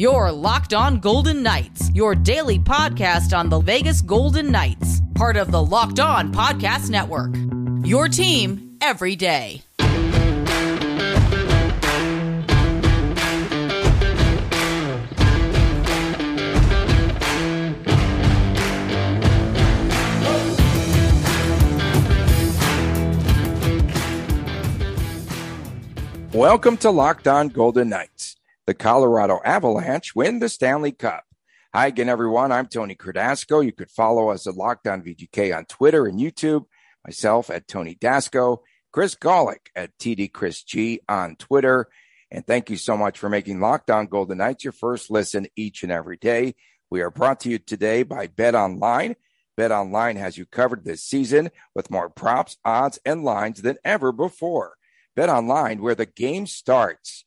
Your Locked On Golden Knights, your daily podcast on the Vegas Golden Knights, part of the Locked On Podcast Network. Your team every day. Welcome to Locked On Golden Knights. The Colorado Avalanche win the Stanley Cup. Hi again, everyone. I'm Tony Cardasco. You could follow us at Locked On VGK on Twitter and YouTube. Myself at Tony Dasco. Chris Gawlik at TD Chris G on Twitter. And thank you so much for making Locked On Golden Knights your first listen each and every day. We are brought to you today by Bet Online. Bet Online has you covered this season with more props, odds, and lines than ever before. Bet Online, where the game starts.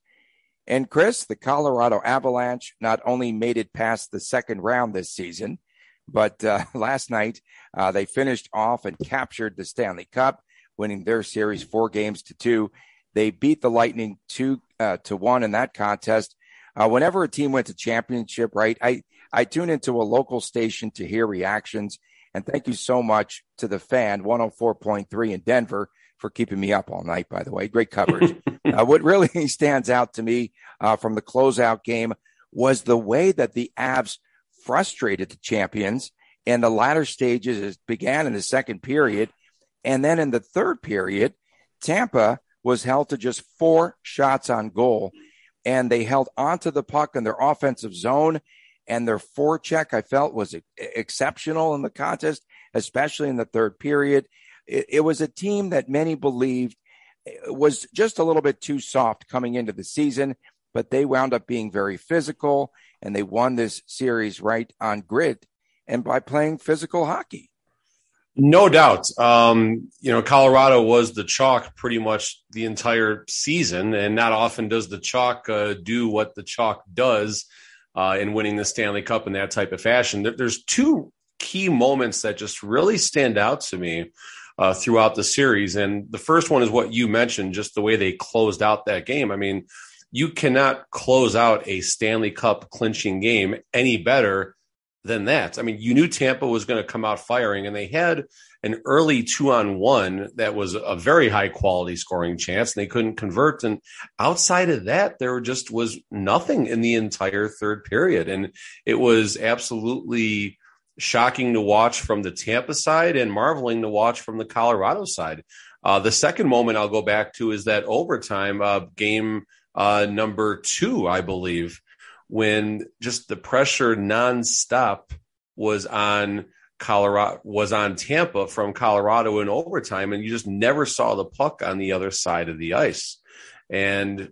And Chris, the Colorado Avalanche not only made it past the second round this season, but uh, last night uh, they finished off and captured the Stanley Cup, winning their series four games to two. They beat the Lightning two uh, to one in that contest. Uh, whenever a team wins a championship, right, I I tune into a local station to hear reactions. And thank you so much to the fan 104.3 in Denver for keeping me up all night, by the way. Great coverage. uh, what really stands out to me uh, from the closeout game was the way that the Avs frustrated the champions in the latter stages. It began in the second period. And then in the third period, Tampa was held to just four shots on goal. And they held onto the puck in their offensive zone. And their forecheck, I felt, was exceptional in the contest, especially in the third period it, it was a team that many believed was just a little bit too soft coming into the season, but they wound up being very physical and they won this series right on grid and by playing physical hockey. No doubt. Um, you know, Colorado was the chalk pretty much the entire season, and not often does the chalk uh, do what the chalk does uh, in winning the Stanley Cup in that type of fashion. There's two key moments that just really stand out to me uh, throughout the series. And the first one is what you mentioned, just the way they closed out that game. I mean, you cannot close out a Stanley Cup clinching game any better than that. I mean, you knew Tampa was going to come out firing, and they had an early two on one that was a very high quality scoring chance, and they couldn't convert. And outside of that, there just was nothing in the entire third period. And it was absolutely shocking to watch from the Tampa side and marveling to watch from the Colorado side. Uh, the second moment I'll go back to is that overtime uh, game uh, number two, I believe, when just the pressure nonstop was on Colorado was on Tampa from Colorado in overtime, and you just never saw the puck on the other side of the ice. And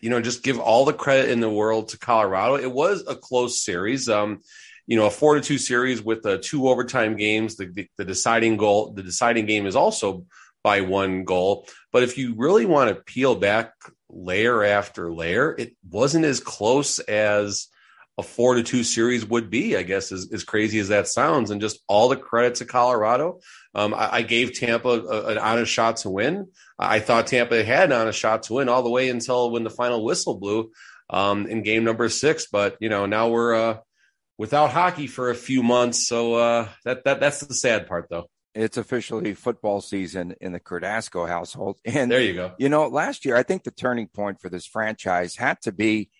you know, just give all the credit in the world to Colorado. It was a close series. Um, you know a four to two series with uh, two overtime games. The, the, the deciding goal, the deciding game is also by one goal. But if you really want to peel back layer after layer, it wasn't as close as a four to two series would be, I guess, as, as crazy as that sounds. And just all the credit to Colorado. Um, I, I, gave Tampa a, an honest shot to win. I thought Tampa had an honest shot to win all the way until when the final whistle blew um, in game number six. But, you know, now we're, uh, without hockey for a few months. So uh, that that that's the sad part, though. It's officially football season in the Cardasco household, and there you go. You know, last year I think the turning point for this franchise had to be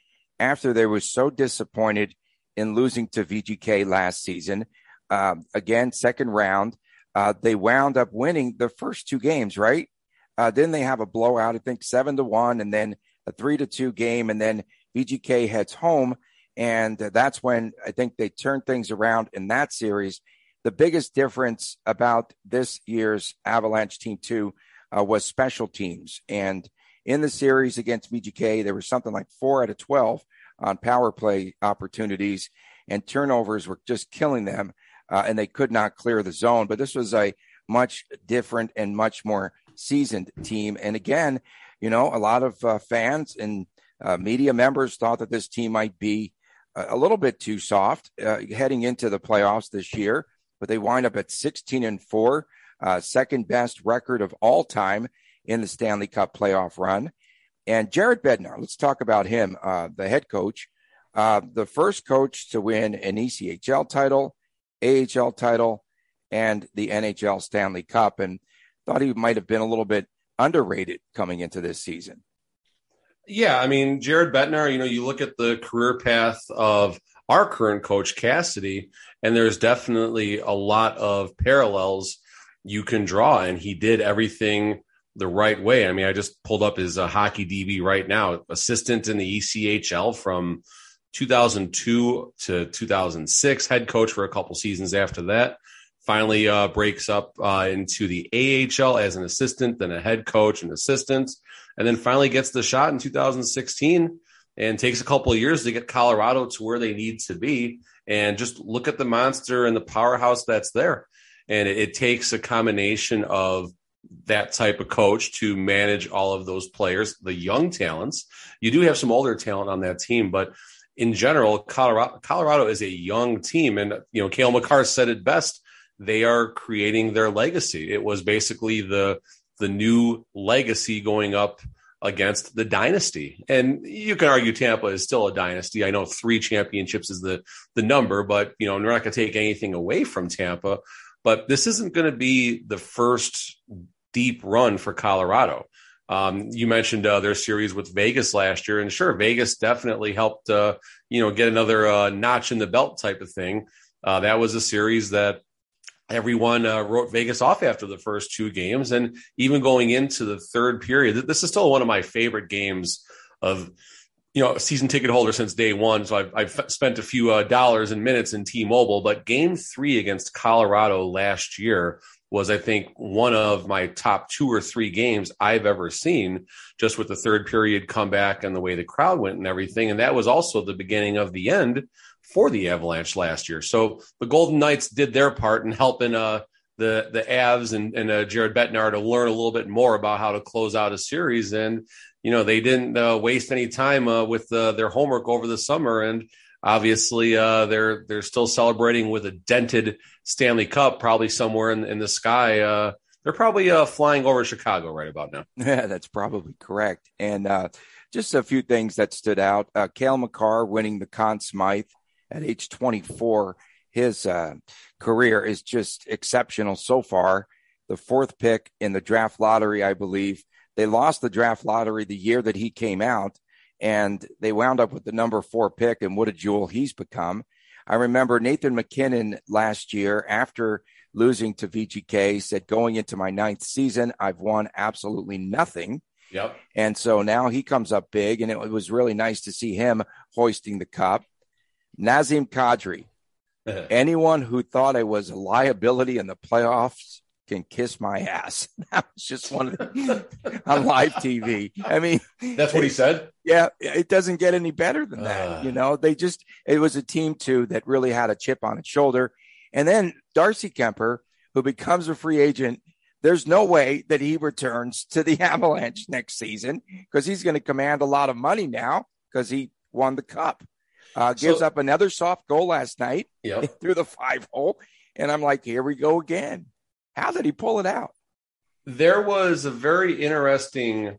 after they were so disappointed in losing to VGK last season. Uh, again, second round, uh, they wound up winning the first two games, right? Uh, then they have a blowout, I think seven to one, and then a three to two game, and then VGK heads home and that's when I think they turned things around in that series. The biggest difference about this year's Avalanche team, too, uh, was special teams. And in the series against VGK, there was something like four out of 12 on power play opportunities, and turnovers were just killing them, uh, and they could not clear the zone. But this was a much different and much more seasoned team. And again, you know, a lot of uh, fans and uh, media members thought that this team might be a little bit too soft uh, heading into the playoffs this year, but they wind up at 16 and four, uh, second best record of all time in the Stanley Cup playoff run. And Jared Bednar, let's talk about him, uh, the head coach Uh, the first coach to win an ECHL title, AHL title, and the NHL Stanley Cup. And thought he might have been a little bit underrated coming into this season. Yeah, I mean, Jared Bednar, you know, you look at the career path of our current coach, Cassidy, and there's definitely a lot of parallels you can draw. And he did everything the right way. I mean, I just pulled up his uh, hockey DB right now, assistant in the ECHL from 2002 to 2006, head coach for a couple seasons after that. Finally, uh, breaks up uh, into the AHL as an assistant, then a head coach and assistant, and then finally gets the shot in 2016 and takes a couple of years to get Colorado to where they need to be. And just look at the monster and the powerhouse that's there. And it, it takes a combination of that type of coach to manage all of those players, the young talents. You do have some older talent on that team, but in general, Colorado, Colorado is a young team. And, you know, Cale Makar said it best. They are creating their legacy. It was basically the, the new legacy going up against the dynasty. And you can argue Tampa is still a dynasty. I know three championships is the the number, but you know, we're not going to take anything away from Tampa. But this isn't going to be the first deep run for Colorado. Um, you mentioned uh, their series with Vegas last year, and sure, Vegas definitely helped, uh, you know, get another uh, notch in the belt type of thing. Uh, that was a series that everyone uh, wrote Vegas off after the first two games, and even going into the third period, this is still one of my favorite games of you know season ticket holder since day one. So I've, I've spent a few uh, dollars and minutes in T-Mobile, but Game three against Colorado last year was I think one of my top two or three games I've ever seen, just with the third period comeback and the way the crowd went and everything, and that was also the beginning of the end for the Avalanche last year. So the Golden Knights did their part in helping uh, the the Avs and, and uh, Jared Bednar to learn a little bit more about how to close out a series. And you know they didn't uh, waste any time uh, with uh, their homework over the summer. And obviously uh, they're they're still celebrating with a dented Stanley Cup, probably somewhere in, in the sky. they're probably flying over Chicago right about now. Yeah, that's probably correct. And just a few things that stood out: uh, Cale Makar winning the Conn Smythe at age 24. His uh, career is just exceptional so far. The fourth pick in the draft lottery, I believe. They lost the draft lottery the year that he came out, and they wound up with the number four pick, and what a jewel he's become. I remember Nathan MacKinnon last year after losing to VGK said, going into my ninth season, I've won absolutely nothing. Yep. And so now he comes up big, and it was really nice to see him hoisting the cup. Nazem Kadri. Anyone who thought I was a liability in the playoffs can kiss my ass. That was just one of the on live TV. I mean, that's what he said. Yeah, it doesn't get any better than that. Uh. You know, they just it was a team too that really had a chip on its shoulder. And then Darcy Kuemper, who becomes a free agent, there's no way that he returns to the Avalanche next season because he's going to command a lot of money now because he won the cup. Uh, gives so, up another soft goal last night yep. through the five hole. And I'm like, here we go again. How did he pull it out? There was a very interesting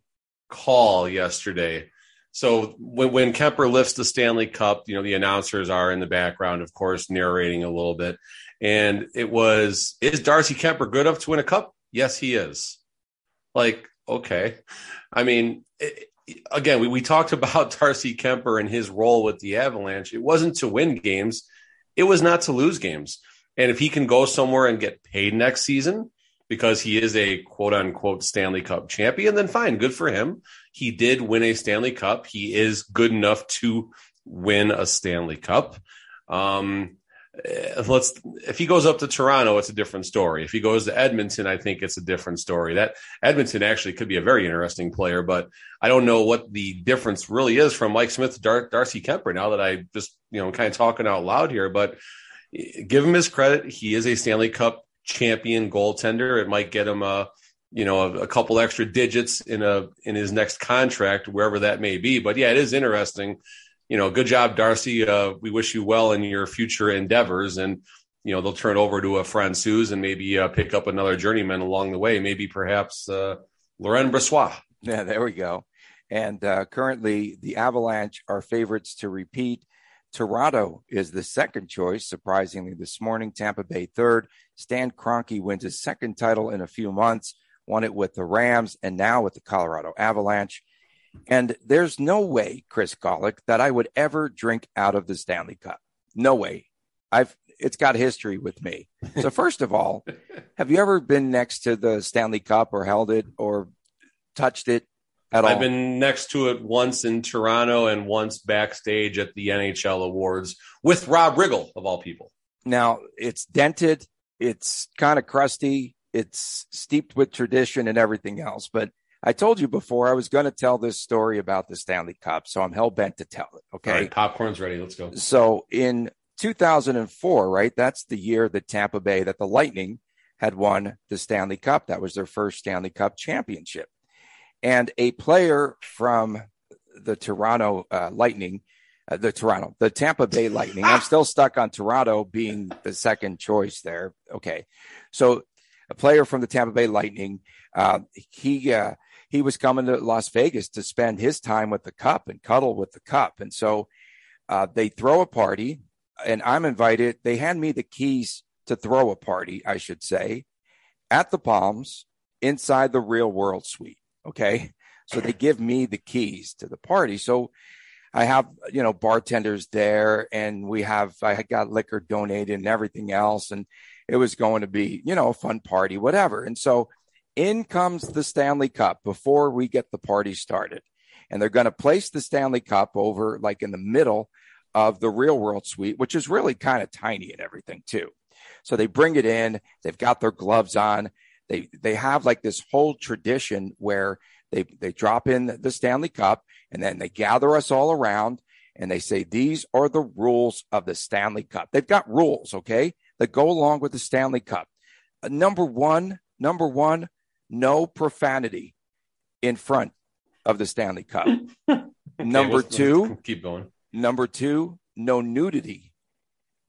call yesterday. So when, when Kuemper lifts the Stanley Cup, you know, the announcers are in the background, of course, narrating a little bit. And it was, is Darcy Kuemper good enough to win a cup? Yes, he is. Like, okay. I mean, it, again, we, we talked about Darcy Kuemper and his role with the Avalanche. It wasn't to win games, it was not to lose games. And if he can go somewhere and get paid next season because he is a quote unquote Stanley Cup champion, then fine, good for him. He did win a Stanley Cup. He is good enough to win a Stanley Cup. Um, uh, let's if he goes up to Toronto, it's a different story. If he goes to Edmonton, I think it's a different story. That Edmonton actually could be a very interesting player, but I don't know what the difference really is from Mike Smith to Dar- Darcy Kuemper. Now that I just you know kind of talking out loud here, but give him his credit. He is a Stanley Cup champion goaltender. It might get him a you know a, a couple extra digits in a in his next contract, wherever that may be. But yeah, it is interesting you know, good job, Darcy. Uh, we wish you well in your future endeavors. And, you know, they'll turn over to a Francouz and maybe uh, pick up another journeyman along the way, maybe perhaps uh, Laurent Brossoit. Yeah, there we go. And uh, currently, the Avalanche are favorites to repeat Toronto is the second choice. Surprisingly, this morning, Tampa Bay third. Stan Kroenke wins his second title in a few months, won it with the Rams and now with the Colorado Avalanche. And there's no way, Chris Gawlik, that I would ever drink out of the Stanley Cup. No way. I've it's got history with me. So first of all, have you ever been next to the Stanley Cup or held it or touched it at all? I've been next to it once in Toronto and once backstage at the NHL Awards with Rob Riggle of all people. Now it's dented, it's kind of crusty, it's steeped with tradition and everything else, but I told you before I was going to tell this story about the Stanley Cup, so I'm hell bent to tell it. Okay. popcorn's ready. Let's go. So in 2004, right? That's the year that Tampa Bay, that the Lightning had won the Stanley Cup. That was their first Stanley Cup championship. And a player from the Toronto uh, Lightning, uh, the Toronto, the Tampa Bay Lightning. I'm still stuck on Toronto being the second choice there. Okay. So a player from the Tampa Bay Lightning, uh, he, uh, he was coming to Las Vegas to spend his time with the cup and cuddle with the cup. And so uh, they throw a party, and I'm invited. They hand me the keys to throw a party, I should say, at the Palms inside the real world suite. Okay. So they give me the keys to the party. So I have, you know, bartenders there and we have, I got liquor donated and everything else. And it was going to be, you know, a fun party, whatever. And so in comes the Stanley Cup before we get the party started. And they're going to place the Stanley Cup over like in the middle of the real world suite, which is really kind of tiny and everything too. So they bring it in, they've got their gloves on. They they have like this whole tradition where they they drop in the Stanley Cup and then they gather us all around and they say these are the rules of the Stanley Cup. They've got rules, okay, that go along with the Stanley Cup. Uh, number 1, number 1, no profanity in front of the Stanley Cup. okay, number 2, keep going. Number two, no nudity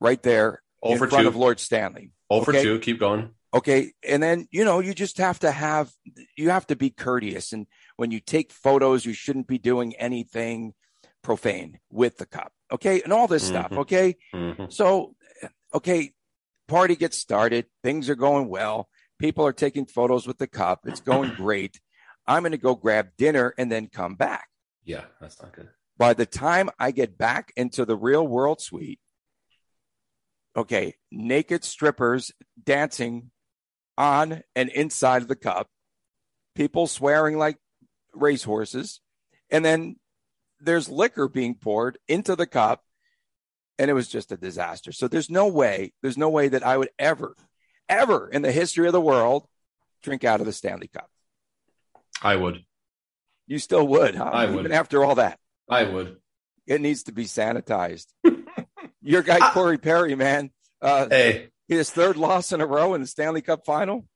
right there Over in front two. of Lord Stanley. Over okay? two, keep going. Okay. And then, you know, you just have to have, you have to be courteous. And when you take photos, you shouldn't be doing anything profane with the cup. Okay. And all this mm-hmm. stuff. Okay. Mm-hmm. So, okay. Party gets started. Things are going well. People are taking photos with the cup. It's going great. I'm going to go grab dinner and then come back. Yeah, that's not good. By the time I get back into the real world suite, okay, naked strippers dancing on and inside of the cup, people swearing like racehorses, and then there's liquor being poured into the cup, and it was just a disaster. So there's no way, there's no way that I would ever, ever in the history of the world drink out of the Stanley Cup. I would. You still would, huh? I would. Even after all that. I would. It needs to be sanitized. Your guy Corey Perry, man. Uh, hey, his third loss in a row in the Stanley Cup final.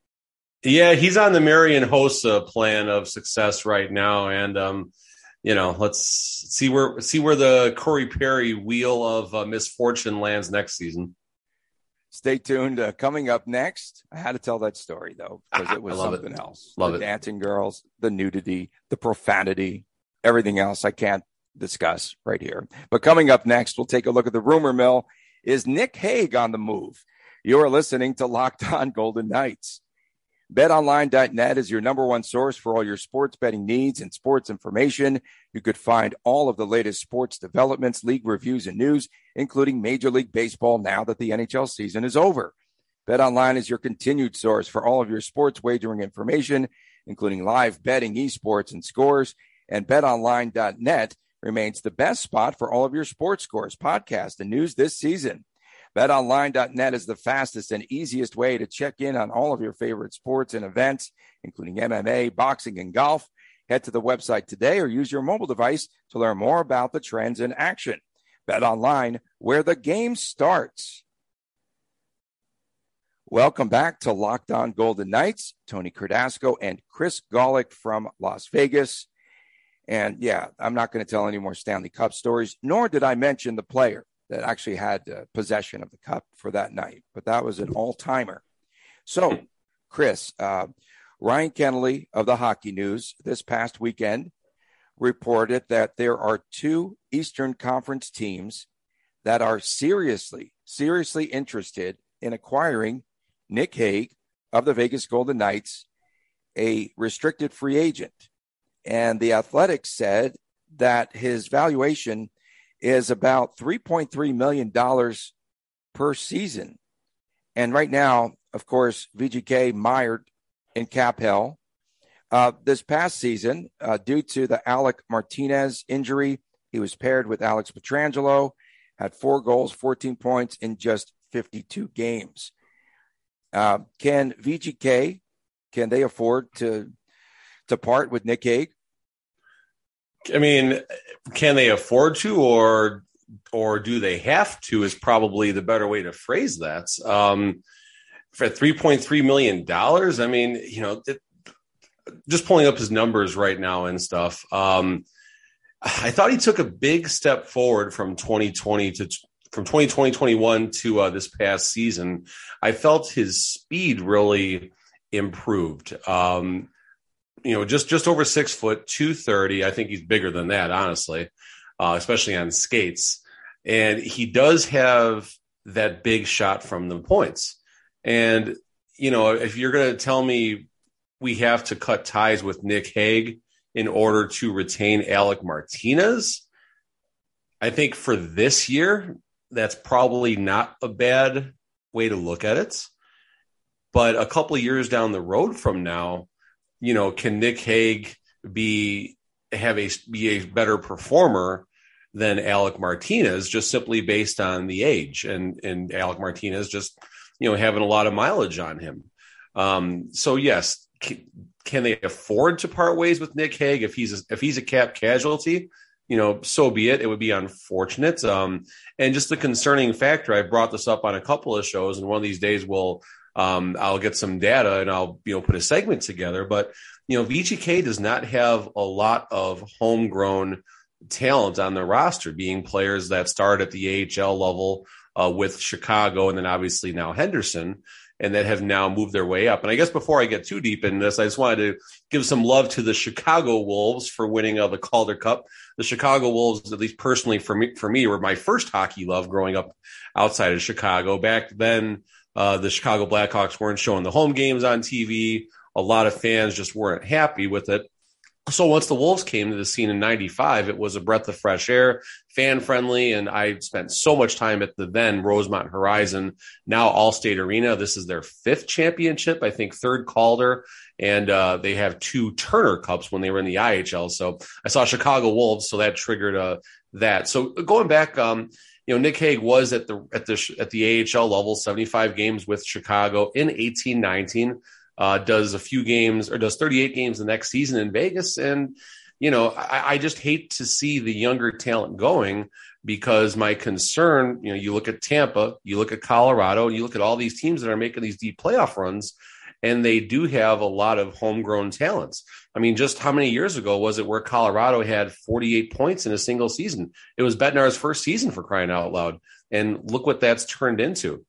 Yeah, he's on the Marian Hossa plan of success right now, and um, you know, let's see where see where the Corey Perry wheel of uh, misfortune lands next season. Stay tuned. Uh, coming up next, I had to tell that story though because it was something it. else. Love the it. Dancing girls, the nudity, the profanity, everything else. I can't discuss right here. But coming up next, we'll take a look at the rumor mill. Is Nick Hague on the move? You're listening to Locked On Golden Knights. BetOnline.net is your number one source for all your sports betting needs and sports information. You could find all of the latest sports developments, league reviews, and news, including Major League Baseball now that the NHL season is over. BetOnline is your continued source for all of your sports wagering information, including live betting, esports, and scores. And BetOnline.net remains the best spot for all of your sports scores, podcasts, and news this season. BetOnline.net is the fastest and easiest way to check in on all of your favorite sports and events, including MMA, boxing, and golf. Head to the website today or use your mobile device to learn more about the trends in action. BetOnline, where the game starts. Welcome back to Locked On Golden Knights. Tony Cardasco and Chris Gawlik from Las Vegas. And yeah, I'm not going to tell any more Stanley Cup stories, nor did I mention the player that actually had uh, possession of the cup for that night, but that was an all timer. So, Chris, uh, Ryan Kennedy of the Hockey News this past weekend reported that there are two Eastern Conference teams that are seriously, seriously interested in acquiring Nick Hague of the Vegas Golden Knights, a restricted free agent. And the Athletics said that his valuation is about $3.3 million per season. And right now, of course, VGK mired in cap hell. Uh, this past season, uh, due to the Alec Martinez injury, he was paired with Alex Pietrangelo, had four goals, 14 points in just 52 games. Uh, can VGK, can they afford to to part with Nick Hague? I mean, can they afford to, or or do they have to? Is probably the better way to phrase that. Um, for three point three million dollars, I mean, you know, it, just pulling up his numbers right now and stuff. Um, I thought he took a big step forward from 2020 to from 2020 21 to uh, this past season. I felt his speed really improved. Um, you know, just just over six foot, two thirty. I think he's bigger than that, honestly, uh, especially on skates. And he does have that big shot from the points. And you know, if you're going to tell me we have to cut ties with Nick Hague in order to retain Alec Martinez, I think for this year, that's probably not a bad way to look at it. But a couple years down the road from now, you know, can Nick Hague be have a be a better performer than Alec Martinez just simply based on the age and and Alec Martinez just you know having a lot of mileage on him. Um, so yes, can, can, they afford to part ways with Nick Hague if he's a, if he's a cap casualty? You know, so be it. It would be unfortunate. Um, and just the concerning factor. I brought this up on a couple of shows, and one of these days we'll um, I'll get some data and I'll you know put a segment together. But you know, VGK does not have a lot of homegrown talent on the roster, being players that start at the AHL level uh, with Chicago and then obviously now Henderson. And that have now moved their way up. And I guess before I get too deep in this, I just wanted to give some love to the Chicago Wolves for winning uh, the Calder Cup. The Chicago Wolves, at least personally for me, for me, were my first hockey love growing up outside of Chicago. Back then, uh, the Chicago Blackhawks weren't showing the home games on TV. A lot of fans just weren't happy with it. So once the Wolves came to the scene in 95, it was a breath of fresh air, fan friendly. And I spent so much time at the then Rosemont Horizon, now Allstate Arena. This is their fifth championship, I think third Calder. And uh, they have two Turner Cups when they were in the IHL. So I saw Chicago Wolves, so that triggered uh, that. So going back, um, you know, Nick Hague was at the at the at the AHL level, 75 games with Chicago in 1819. Uh, does a few games or does 38 games the next season in Vegas, and you know, I, I just hate to see the younger talent going because my concern, you know, you look at Tampa, you look at Colorado, you look at all these teams that are making these deep playoff runs and they do have a lot of homegrown talents. I mean, just how many years ago was it where Colorado had 48 points in a single season? It was Bednar's first season for crying out loud. And look what that's turned into.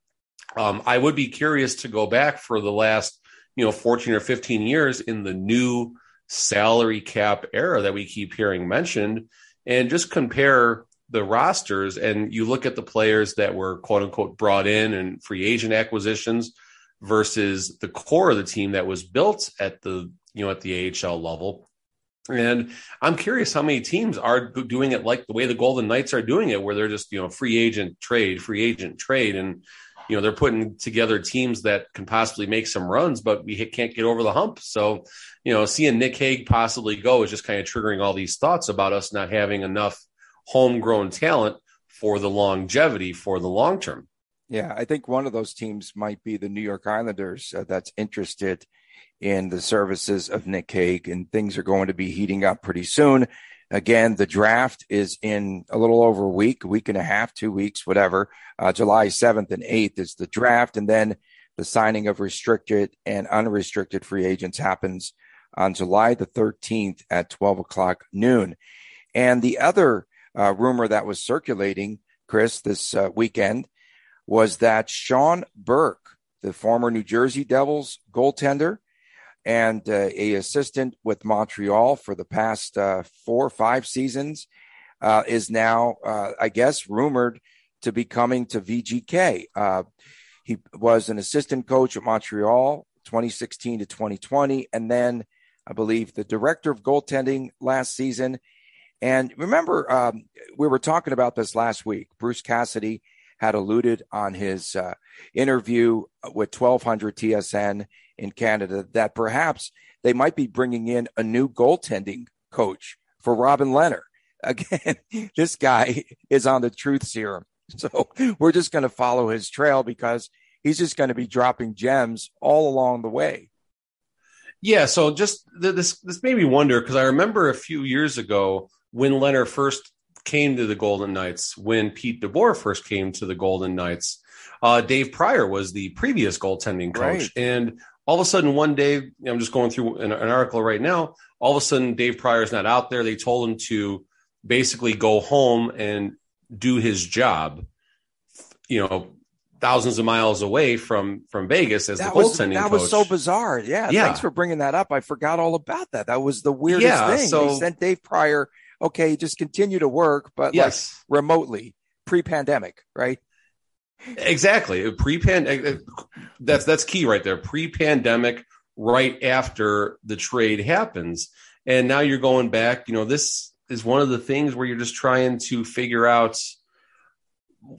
Um, I would be curious to go back for the last, you know, 14 or 15 years in the new salary cap era that we keep hearing mentioned and just compare the rosters and you look at the players that were quote unquote brought in and free agent acquisitions versus the core of the team that was built at the you know at the AHL level. And I'm curious how many teams are doing it like the way the Golden Knights are doing it, where they're just you know free agent trade, free agent trade, and you know they're putting together teams that can possibly make some runs, but we can't get over the hump. So you know, seeing Nick Hague possibly go is just kind of triggering all these thoughts about us not having enough homegrown talent for the longevity for the long term. Yeah, I think one of those teams might be the New York Islanders uh, that's interested in the services of Nick Hague, and things are going to be heating up pretty soon. Again, the draft is in a little over a week, a week and a half, two weeks, whatever. Uh, July 7th and 8th is the draft, and then the signing of restricted and unrestricted free agents happens on July the 13th at 12 o'clock noon. And the other uh, rumor that was circulating, Chris, this uh, weekend was that Sean Burke, the former New Jersey Devils goaltender and uh, a assistant with Montreal for the past uh, four or five seasons, uh, is now, uh, I guess, rumored to be coming to VGK. Uh, he was an assistant coach at Montreal 2016 to 2020, and then I believe the director of goaltending last season. And remember, um, we were talking about this last week. Bruce Cassidy had alluded on his uh, interview with 1200 TSN in Canada that perhaps they might be bringing in a new goaltending coach for Robin Lehner. Again, this guy is on the truth serum. So we're just going to follow his trail because he's just going to be dropping gems all along the way. Yeah. So just this, this made me wonder because I remember a few years ago when Lehner first came to the Golden Knights, when Pete DeBoer first came to the Golden Knights, uh, Dave Prior was the previous goaltending coach. Right. And all of a sudden, one day, I'm just going through an, an article right now. All of a sudden, Dave Prior is not out there. They told him to basically go home and do his job, you know, thousands of miles away from from Vegas as that the goaltending was, that coach. was so bizarre. Yeah, yeah. Thanks for bringing that up. I forgot all about that. That was the weirdest yeah, thing. So, they sent Dave Prior. Okay, just continue to work, but yes, like remotely, pre-pandemic, right? Exactly. Pre-pandemic. Eh, eh, that's that's key right there. Pre-pandemic, right after the trade happens, and now you're going back. You know, this is one of the things where you're just trying to figure out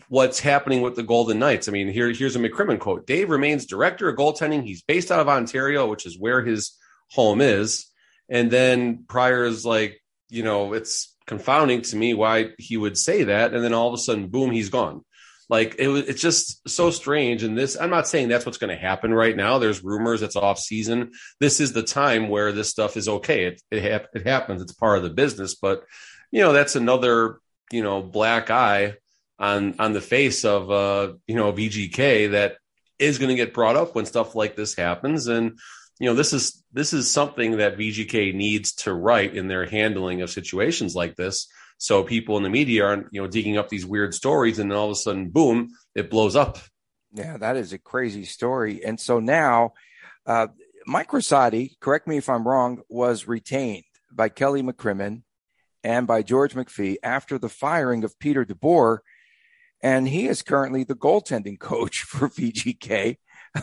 what's happening with the Golden Knights. I mean, here, here's a McCrimmon quote Dave remains director of goaltending. He's based out of Ontario, which is where his home is. And then Prior is like, you know, it's confounding to me why he would say that. And then all of a sudden, boom, he's gone. Like it was, it's just so strange. And this, I'm not saying that's what's going to happen right now. There's rumors it's off season. This is the time where this stuff is okay. It, it, it happens. It's part of the business. But, you know, that's another, you know, black eye on on the face of uh, you know VGK that is going to get brought up when stuff like this happens and you know this is this is something that VGK needs to write in their handling of situations like this so people in the media aren't you know digging up these weird stories and then all of a sudden boom it blows up yeah that is a crazy story and so now uh, Mike Rosati correct me if I'm wrong was retained by Kelly McCrimmon and by George McPhee after the firing of Peter DeBoer and he is currently the goaltending coach for VGK.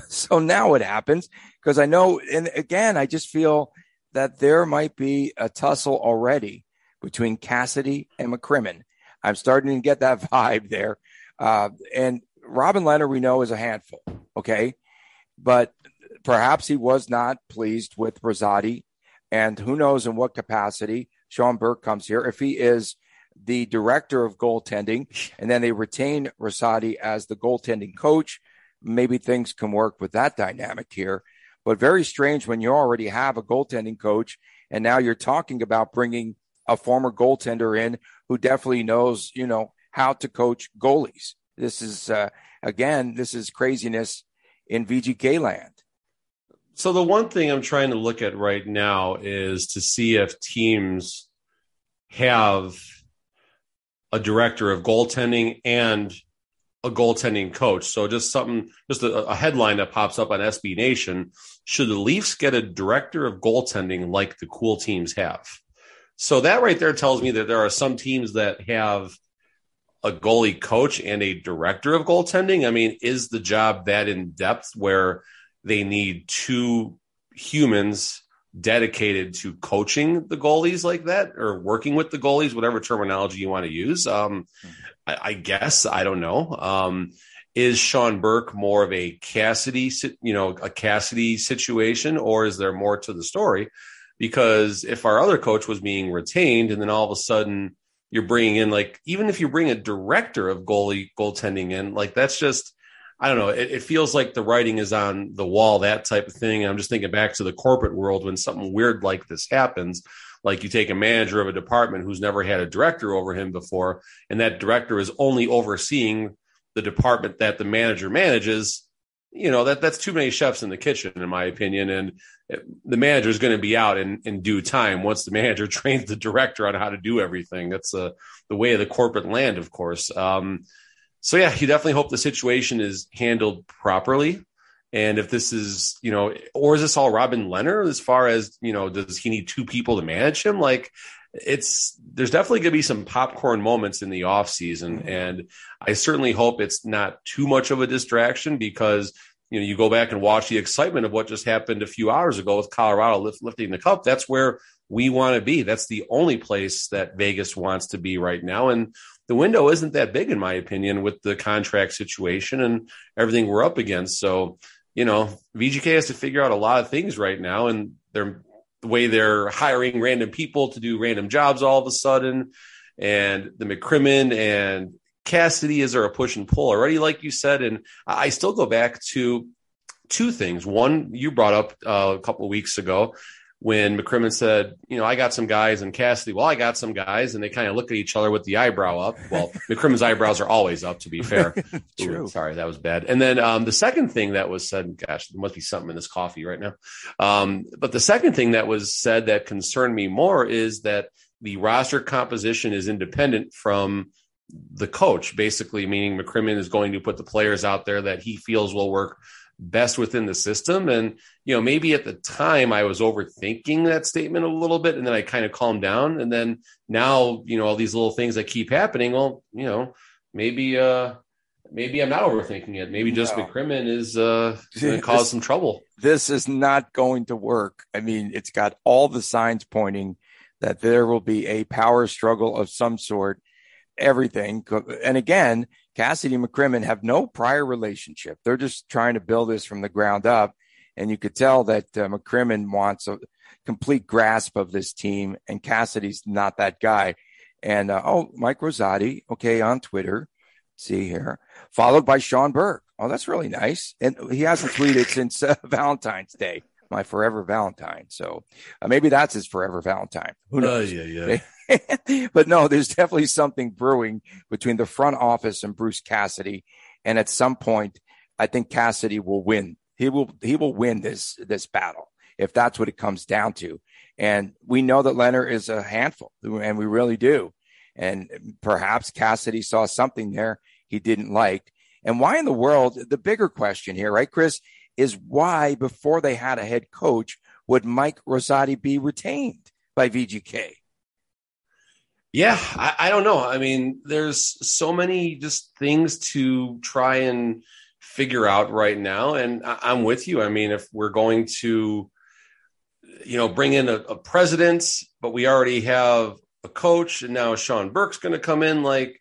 So now it happens? Because I know, and again, I just feel that there might be a tussle already between Cassidy and McCrimmon. I'm starting to get that vibe there. Uh, and Robin Lehner, we know, is a handful. Okay. But perhaps he was not pleased with Rosati. And who knows in what capacity Sean Burke comes here. If he is the director of goaltending, and then they retain Rosati as the goaltending coach. Maybe things can work with that dynamic here. But very strange when you already have a goaltending coach, and now you're talking about bringing a former goaltender in who definitely knows, you know, how to coach goalies. This is uh, again, this is craziness in VGK land. So the one thing I'm trying to look at right now is to see if teams have a director of goaltending and a goaltending coach. So just something, just a, a, headline that pops up on SB Nation. Should the Leafs get a director of goaltending like the cool teams have? So that right there tells me that there are some teams that have a goalie coach and a director of goaltending. I mean, is the job that in depth where they need two humans dedicated to coaching the goalies like that or working with the goalies, whatever terminology you want to use. Um, I, I, guess I don't know. Um, is Sean Burke more of a Cassidy, you know, a Cassidy situation, or is there more to the story? Because if our other coach was being retained, and then all of a sudden you're bringing in like, even if you bring a director of goalie goaltending in, like that's just I don't know. It, it, feels like the writing is on the wall, that type of thing. I'm just thinking back to the corporate world when something weird like this happens. Like you take a manager of a department who's never had a director over him before, and that director is only overseeing the department that the manager manages. You know that that's too many chefs in the kitchen, in my opinion. And the manager is going to be out in, in due time once the manager trains the director on how to do everything. That's uh, the way of the corporate land, of course. Um, so yeah, you definitely hope the situation is handled properly. And if this is, you know, or is this all Robin Lehner as far as, you know, does he need two people to manage him? Like, it's there's definitely going to be some popcorn moments in the off season, mm-hmm. and I certainly hope it's not too much of a distraction because you know you go back and watch the excitement of what just happened a few hours ago with Colorado lift, lifting the cup. That's where we want to be. That's the only place that Vegas wants to be right now, and the window isn't that big in my opinion with the contract situation and everything we're up against. So you know VGK has to figure out a lot of things right now, and they're the way they're hiring random people to do random jobs all of a sudden, and the McCrimmon and Cassidy is there a push and pull already, like you said, and I still go back to two things. One you brought up uh, a couple of weeks ago when McCrimmon said, you know, I got some guys, and Cassidy, well, I got some guys, and they kind of look at each other with the eyebrow up. Well, McCrimmon's eyebrows are always up, to be fair. True. Ooh, sorry, that was bad. And then um, the second thing that was said, gosh, there must be something in this coffee right now. Um, but the second thing that was said that concerned me more is that the roster composition is independent from the coach, basically meaning McCrimmon is going to put the players out there that he feels will work best within the system. And, you know, maybe at the time I was overthinking that statement a little bit and then I kind of calmed down. And then now, you know, all these little things that keep happening, well, you know, maybe, uh, maybe I'm not overthinking it. Maybe just no. McCrimmon is uh, going to cause some trouble. This is not going to work. I mean, it's got all the signs pointing that there will be a power struggle of some sort. Everything. And again, Cassidy and McCrimmon have no prior relationship. They're just trying to build this from the ground up. And you could tell that uh, McCrimmon wants a complete grasp of this team, and Cassidy's not that guy. And uh, oh, Mike Rosati, okay, on Twitter, see here, followed by Sean Burke. Oh, that's really nice. And he hasn't tweeted since uh, Valentine's Day, my forever Valentine. So uh, maybe that's his forever Valentine. Who knows? yeah, yeah. but no, there's definitely something brewing between the front office and Bruce Cassidy. And at some point, I think Cassidy will win. He will he will win this this battle if that's what it comes down to. And we know that Lehner is a handful, and we really do. And perhaps Cassidy saw something there he didn't like. And why in the world? The bigger question here, right, Chris, is why before they had a head coach would Mike Rosati be retained by VGK? Yeah, I, I, don't know. I mean, there's so many just things to try and figure out right now. And I, am with you. I mean, if we're going to, you know, bring in a, a president, but we already have a coach, and now Sean Burke's going to come in, like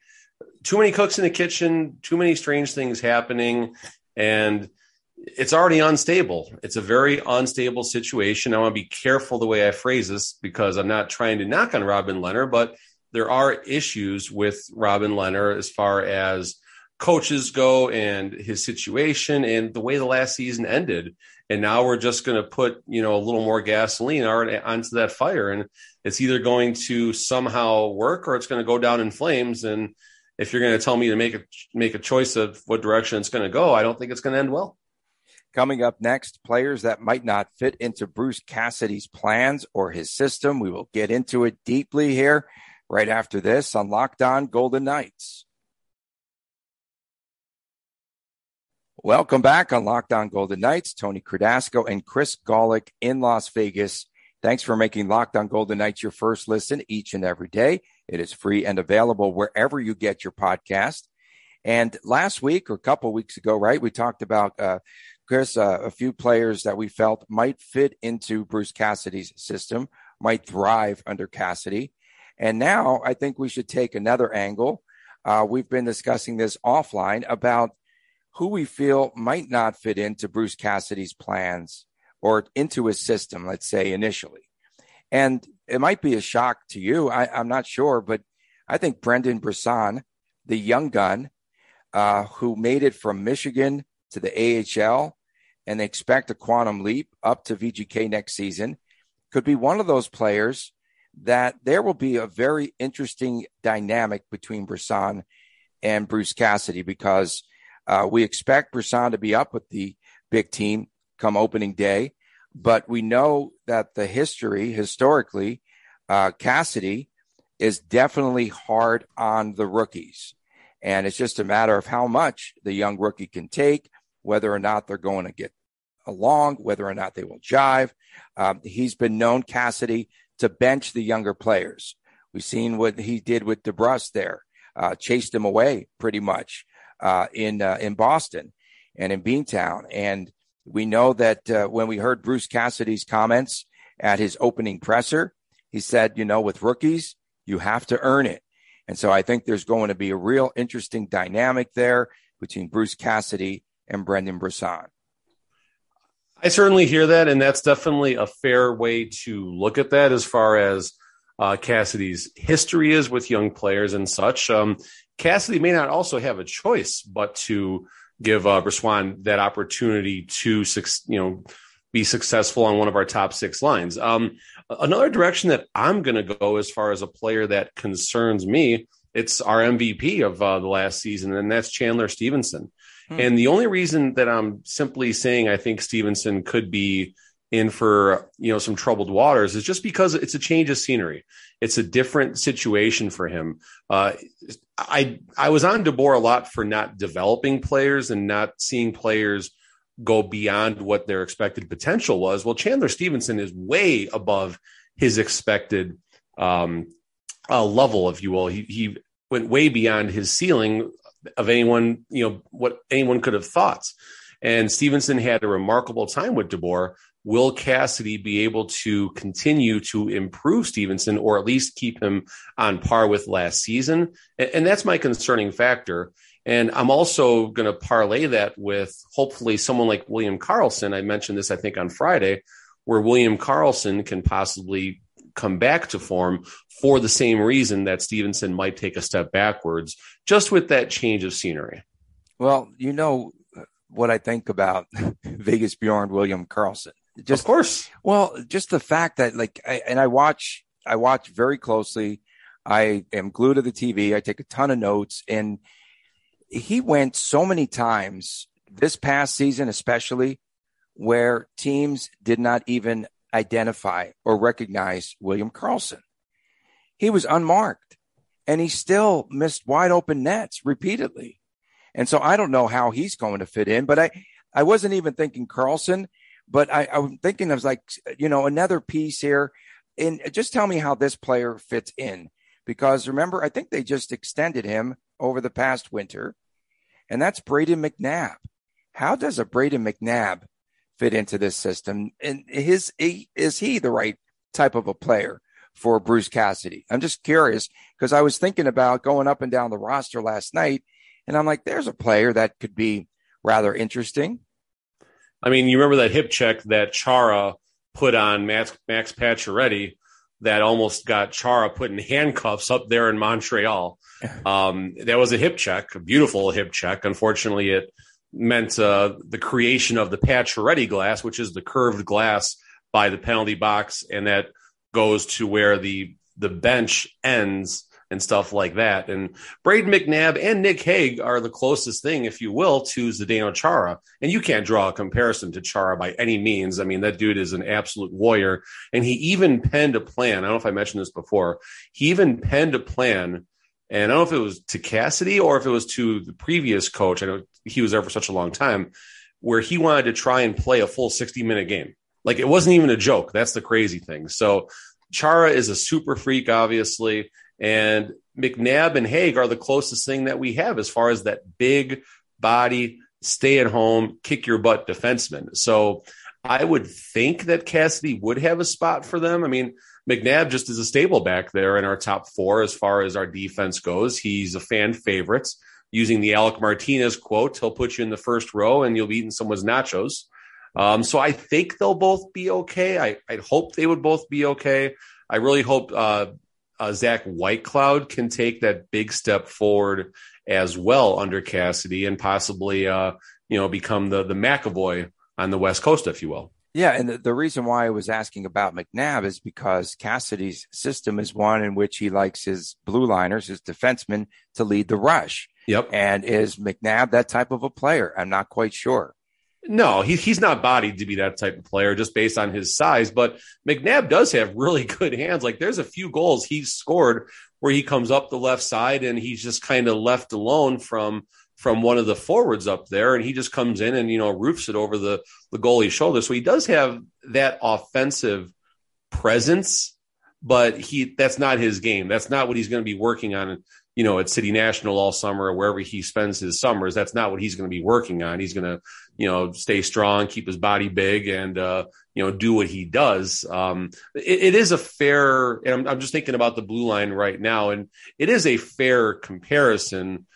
too many cooks in the kitchen, too many strange things happening. And it's already unstable. It's a very unstable situation. I want to be careful the way I phrase this because I'm not trying to knock on Robin Lehner, but there are issues with Robin Lehner as far as coaches go and his situation and the way the last season ended. And now we're just going to put, you know, a little more gasoline onto that fire. And it's either going to somehow work or it's going to go down in flames. And if you're going to tell me to make a, make a choice of what direction it's going to go, I don't think it's going to end well. Coming up next, players that might not fit into Bruce Cassidy's plans or his system. We will get into it deeply here right after this on Locked On Golden Knights. Welcome back on Locked On Golden Knights. Tony Cardasco and Chris Gawlik in Las Vegas. Thanks for making Locked On Golden Knights your first listen each and every day. It is free and available wherever you get your podcast. And last week or a couple weeks ago, right, we talked about uh, Chris, uh, a few players that we felt might fit into Bruce Cassidy's system, might thrive under Cassidy. And now I think we should take another angle. Uh, we've been discussing this offline about who we feel might not fit into Bruce Cassidy's plans or into his system, let's say initially. And it might be a shock to you. I, am not sure, but I think Brendan Brisson, the young gun uh, who made it from Michigan to the AHL and expect a quantum leap up to VGK next season, could be one of those players that there will be a very interesting dynamic between Brisson and Bruce Cassidy because uh, we expect Brisson to be up with the big team come opening day, but we know that the history, historically, uh, Cassidy is definitely hard on the rookies. And it's just a matter of how much the young rookie can take, whether or not they're going to get along, whether or not they will jive. Um, he's been known, Cassidy, to bench the younger players. We've seen what he did with DeBrusk there, uh, chased him away pretty much uh, in uh, in Boston and in Beantown. And we know that uh, when we heard Bruce Cassidy's comments at his opening presser, he said, you know, with rookies, you have to earn it. And so I think there's going to be a real interesting dynamic there between Bruce Cassidy and Brendan Brisson. I certainly hear that, and that's definitely a fair way to look at that as far as uh, Cassidy's history is with young players and such. Um, Cassidy may not also have a choice but to give uh, Brisson that opportunity to, you know, be successful on one of our top six lines. Um, another direction that I'm going to go as far as a player that concerns me, it's our MVP of uh, the last season, and that's Chandler Stephenson. Hmm. And the only reason that I'm simply saying I think Stephenson could be in for you know some troubled waters is just because it's a change of scenery. It's a different situation for him. Uh, I I was on DeBoer a lot for not developing players and not seeing players go beyond what their expected potential was. Well, Chandler Stephenson is way above his expected um, uh, level, if you will. He he went way beyond his ceiling of anyone you know what anyone could have thought. And Stephenson had a remarkable time with DeBoer, will Cassidy be able to continue to improve Stephenson or at least keep him on par with last season? And, that's my concerning factor. And I'm also going to parlay that with hopefully someone like William Karlsson. I mentioned this, I think, on Friday, where William Karlsson can possibly come back to form for the same reason that Stephenson might take a step backwards, just with that change of scenery. Well, you know uh, what I think about Vegas Bjorn William Karlsson. Just, of course. Well, just the fact that like, I, and I watch, I watch very closely. I am glued to the TV. I take a ton of notes, and he went so many times this past season, especially where teams did not even identify or recognize William Karlsson. He was unmarked, and he still missed wide open nets repeatedly. And so I don't know how he's going to fit in, but I, I wasn't even thinking Karlsson, But I, I'm thinking I was like, you know, another piece here. And just tell me how this player fits in. Because remember, I think they just extended him over the past winter, and that's Brayden McNabb. How does a Brayden McNabb fit into this system? And his is he the right type of a player for Bruce Cassidy? I'm just curious because I was thinking about going up and down the roster last night, and I'm like, there's a player that could be rather interesting. I mean, you remember that hip check that Chara put on Max, Max Pacioretty that almost got Chara put in handcuffs up there in Montreal. Um, that was a hip check, a beautiful hip check. Unfortunately, it meant uh, the creation of the Pacioretty glass, which is the curved glass by the penalty box, and that goes to where the the bench ends and stuff like that. And Brayden McNabb and Nick Hague are the closest thing, if you will, to Zdeno Chara. And you can't draw a comparison to Chara by any means. I mean, that dude is an absolute warrior. And he even penned a plan. I don't know if I mentioned this before. He even penned a plan. And I don't know if it was to Cassidy or if it was to the previous coach. I know he was there for such a long time, where he wanted to try and play a full 60 minute game. Like it wasn't even a joke. That's the crazy thing. So Chara is a super freak, obviously. And McNabb and Hague are the closest thing that we have as far as that big body, stay at home, kick your butt defenseman. So I would think that Cassidy would have a spot for them. I mean, McNabb just is a stable back there in our top four as far as our defense goes. He's a fan favorite. Using the Alec Martinez quote, he'll put you in the first row and you'll be eating someone's nachos. Um, so I think they'll both be okay. I, I hope they would both be okay. I really hope uh, uh, Zach Whitecloud can take that big step forward as well under Cassidy and possibly, uh, you know, become the the McAvoy on the West Coast, if you will. Yeah, and the, the, reason why I was asking about McNabb is because Cassidy's system is one in which he likes his blue liners, his defensemen, to lead the rush. Yep. And is McNabb that type of a player? I'm not quite sure. No, he, he's not bodied to be that type of player just based on his size. But McNabb does have really good hands. Like there's a few goals he's scored where he comes up the left side and he's just kind of left alone from from one of the forwards up there, and he just comes in and you know roofs it over the the goalie's shoulder. So he does have that offensive presence but he that's not his game. That's not what he's going to be working on. You know, at City National all summer or wherever he spends his summers. That's not what he's going to be working on. He's going to, you know, stay strong, keep his body big, and uh, you know, do what he does. Um, it, it is a fair, and I'm, I'm just thinking about the blue line right now, and it is a fair comparison,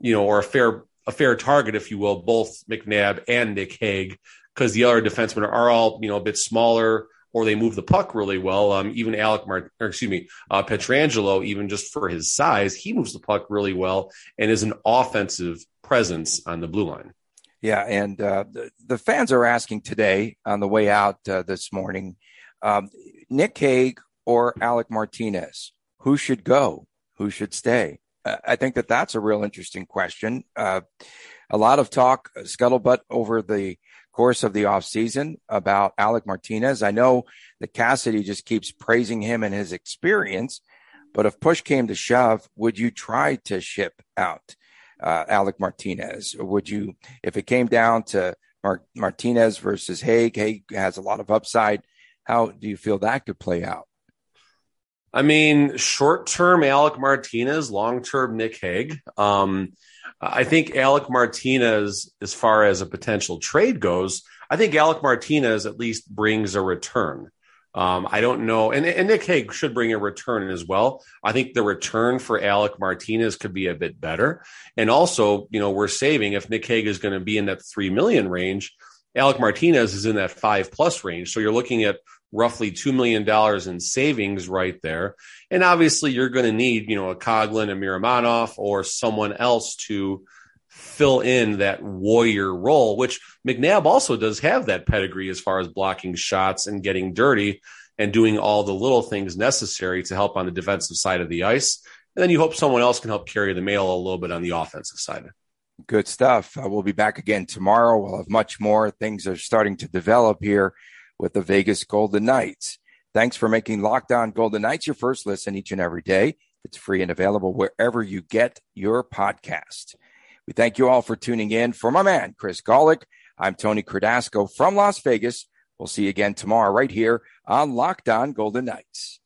you know, or a fair a fair target, if you will, both McNabb and Nick Hague, because the other defensemen are all you know a bit smaller or they move the puck really well. Um, even Alec Mart, or excuse me, uh, Pietrangelo, even just for his size, he moves the puck really well and is an offensive presence on the blue line. Yeah, and uh, the, the fans are asking today on the way out uh, this morning, um, Nick Hague or Alec Martinez, who should go, who should stay? I think that that's a real interesting question. Uh, a lot of talk, uh, scuttlebutt over the course of the offseason about Alec Martinez. I know that Cassidy just keeps praising him and his experience, but if push came to shove, would you try to ship out uh, Alec Martinez? Would you, if it came down to Mar- Martinez versus Hague, Hague has a lot of upside. How do you feel that could play out? I mean, short term Alec Martinez, long term Nick Hague. Um, I think Alec Martinez, as far as a potential trade goes, I think Alec Martinez at least brings a return. Um, I don't know, and, and Nick Hague should bring a return as well. I think the return for Alec Martinez could be a bit better, and also, you know, we're saving if Nick Hague is going to be in that three million range. Alec Martinez is in that five plus range, so you're looking at roughly $2 million in savings right there. And obviously, you're going to need, you know, a Coghlan, a Miromanov, or someone else to fill in that warrior role, which McNabb also does have that pedigree as far as blocking shots and getting dirty and doing all the little things necessary to help on the defensive side of the ice. And then you hope someone else can help carry the mail a little bit on the offensive side. Good stuff. Uh, we'll be back again tomorrow. We'll have much more. Things are starting to develop here with the Vegas Golden Knights. Thanks for making Locked On Golden Knights your first listen each and every day. It's free and available wherever you get your podcast. We thank you all for tuning in. For my man, Chris Gawlik, I'm Tony Cardasco from Las Vegas. We'll see you again tomorrow right here on Locked On Golden Knights.